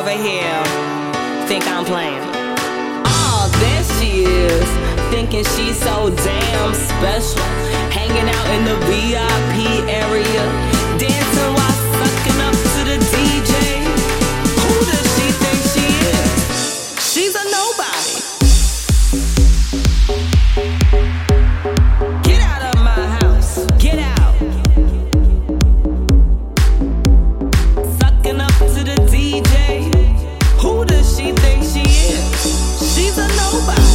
over here think I'm playing. Oh, there she is, thinking she's so damn special. Hanging out in the VIP area, dancing while sucking up to the DJ. Who does she think she is? She's a nobody. She's